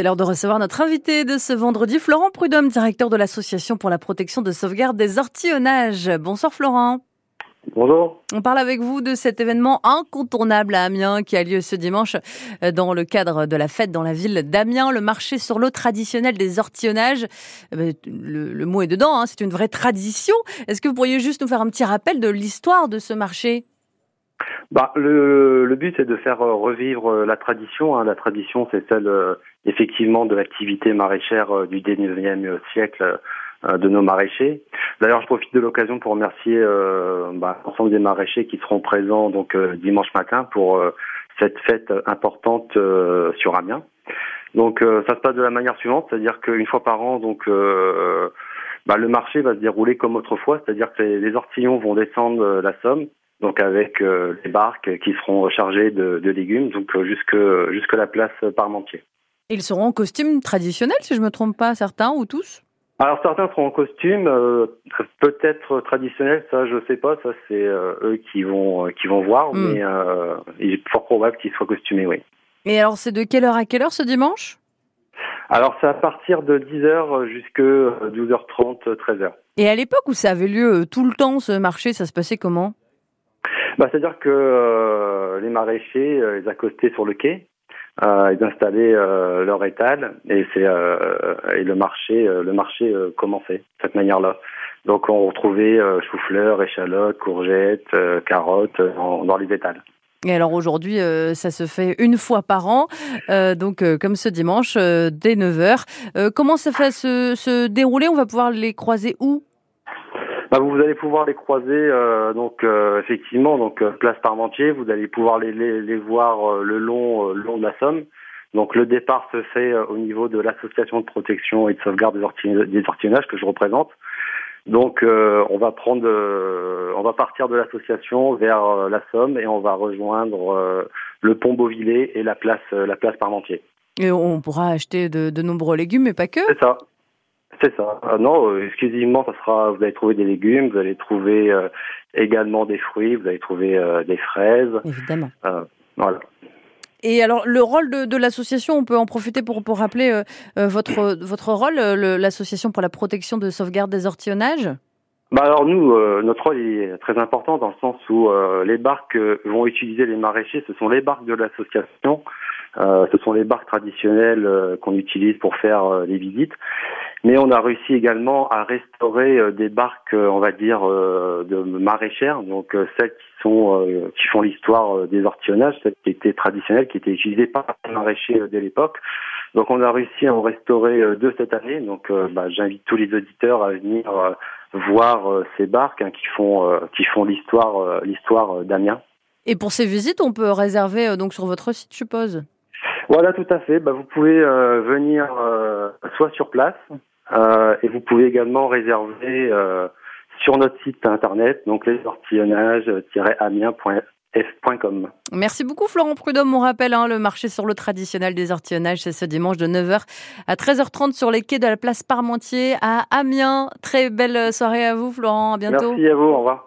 C'est l'heure de recevoir notre invité de ce vendredi, Florent Prudhomme, directeur de l'Association pour la protection de sauvegarde des ortillonnages. Bonsoir Florent. Bonjour. On parle avec vous de cet événement incontournable à Amiens qui a lieu ce dimanche euh, dans le cadre de la fête dans la ville d'Amiens, le marché sur l'eau traditionnel des ortillonnages. Eh ben, le, le mot est dedans, hein, c'est une vraie tradition. Est-ce que vous pourriez juste nous faire un petit rappel de l'histoire de ce marché? Bah, le, le but c'est de faire euh, revivre euh, la tradition. Hein. La tradition c'est celle effectivement de l'activité maraîchère du 19e siècle de nos maraîchers. D'ailleurs, je profite de l'occasion pour remercier euh, bah, l'ensemble des maraîchers qui seront présents donc euh, dimanche matin pour euh, cette fête importante sur Amiens. Donc, ça se passe de la manière suivante, c'est-à-dire qu'une fois par an, donc bah, le marché va se dérouler comme autrefois, c'est-à-dire que les, ortillons vont descendre la Somme, donc avec les barques qui seront chargées de, de légumes, donc jusque jusque la place Parmentier. Ils seront en costume traditionnel, si je me trompe pas, certains ou tous? Alors certains seront en costume, euh, peut-être traditionnel, ça je sais pas, ça c'est euh, eux qui vont euh, qui vont voir, hmm. mais il est fort probable qu'ils soient costumés, oui. Et alors c'est de quelle heure à quelle heure ce dimanche? Alors c'est à partir de 10h jusqu'à 12h30, 13h. Et à l'époque où ça avait lieu tout le temps ce marché, ça se passait comment? Bah, C'est-à-dire que les maraîchers, ils accostaient sur le quai, euh, ils installaient euh, leur étal et c'est euh, et le marché euh, le marché euh, commençait de cette manière-là. Donc on retrouvait chou-fleur, échalotes, courgettes, carottes dans, dans les étals. Et alors aujourd'hui, ça se fait une fois par an, donc comme ce dimanche, dès 9h. comment ça va se, se dérouler? On va pouvoir les croiser où? Bah, vous allez pouvoir les croiser euh, donc euh, effectivement donc euh, place Parmentier, vous allez pouvoir les, les, les voir le long le long de la Somme. Donc le départ se fait au niveau de l'association de protection et de sauvegarde des, des ortillonnages que je représente. Donc on va prendre on va partir de l'association vers la Somme et on va rejoindre le pont Beauvillé et la place la place Parmentier. Et on pourra acheter de, de nombreux légumes mais pas que. C'est ça. C'est ça. Ah non, euh, exclusivement, ça sera. Vous allez trouver des légumes, vous allez trouver euh, également des fruits, vous allez trouver euh, des fraises. Évidemment. voilà. Et alors, le rôle de, de l'association, on peut en profiter pour, pour rappeler votre, votre rôle, l'association pour la protection de sauvegarde des ortillonnages bah alors nous, notre rôle est très important dans le sens où les barques vont utiliser les maraîchers, ce sont les barques de l'association, ce sont les barques traditionnelles qu'on utilise pour faire les visites. Mais on a réussi également à restaurer euh, des barques, euh, on va dire, euh, de maraîchères, donc celles qui sont qui font l'histoire des ortillonnages, celles qui étaient traditionnelles, qui étaient utilisées par les maraîchers de l'époque. Donc on a réussi à en restaurer deux cette année. Donc bah, j'invite tous les auditeurs à venir voir ces barques hein, qui font qui font l'histoire l'histoire d'Amiens. Et pour ces visites, on peut réserver donc sur votre site, je suppose? Voilà, tout à fait. Bah, vous pouvez venir soit sur place, euh, et vous pouvez également réserver euh, sur notre site internet, donc lesortillonnage-amiens.f.com. Merci beaucoup Florent Prudhomme. On rappelle hein, le marché sur le traditionnel des ortillonnages, c'est ce dimanche de 9h à 13h30 sur les quais de la place Parmentier à Amiens. Très belle soirée à vous Florent, à bientôt. Merci à vous, au revoir.